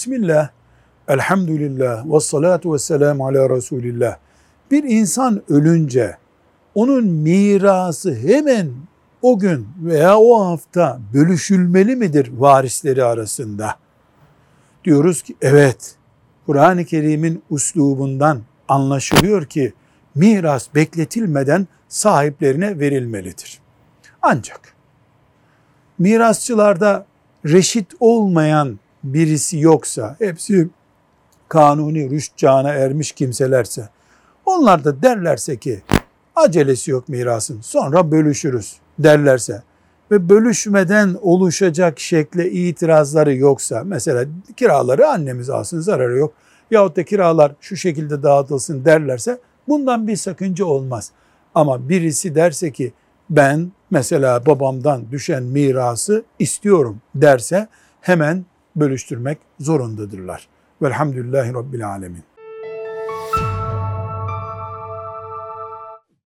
Bismillah, elhamdülillah, ve salatu ve selamu ala Resulillah. Bir insan ölünce onun mirası hemen o gün veya o hafta bölüşülmeli midir varisleri arasında? Diyoruz ki evet, Kur'an-ı Kerim'in uslubundan anlaşılıyor ki miras bekletilmeden sahiplerine verilmelidir. Ancak mirasçılarda reşit olmayan birisi yoksa, hepsi kanuni rüşt ermiş kimselerse, onlar da derlerse ki acelesi yok mirasın sonra bölüşürüz derlerse ve bölüşmeden oluşacak şekle itirazları yoksa mesela kiraları annemiz alsın zararı yok yahut da kiralar şu şekilde dağıtılsın derlerse bundan bir sakınca olmaz. Ama birisi derse ki ben mesela babamdan düşen mirası istiyorum derse hemen bölüştürmek zorundadırlar. Velhamdülillahi Rabbil Alemin.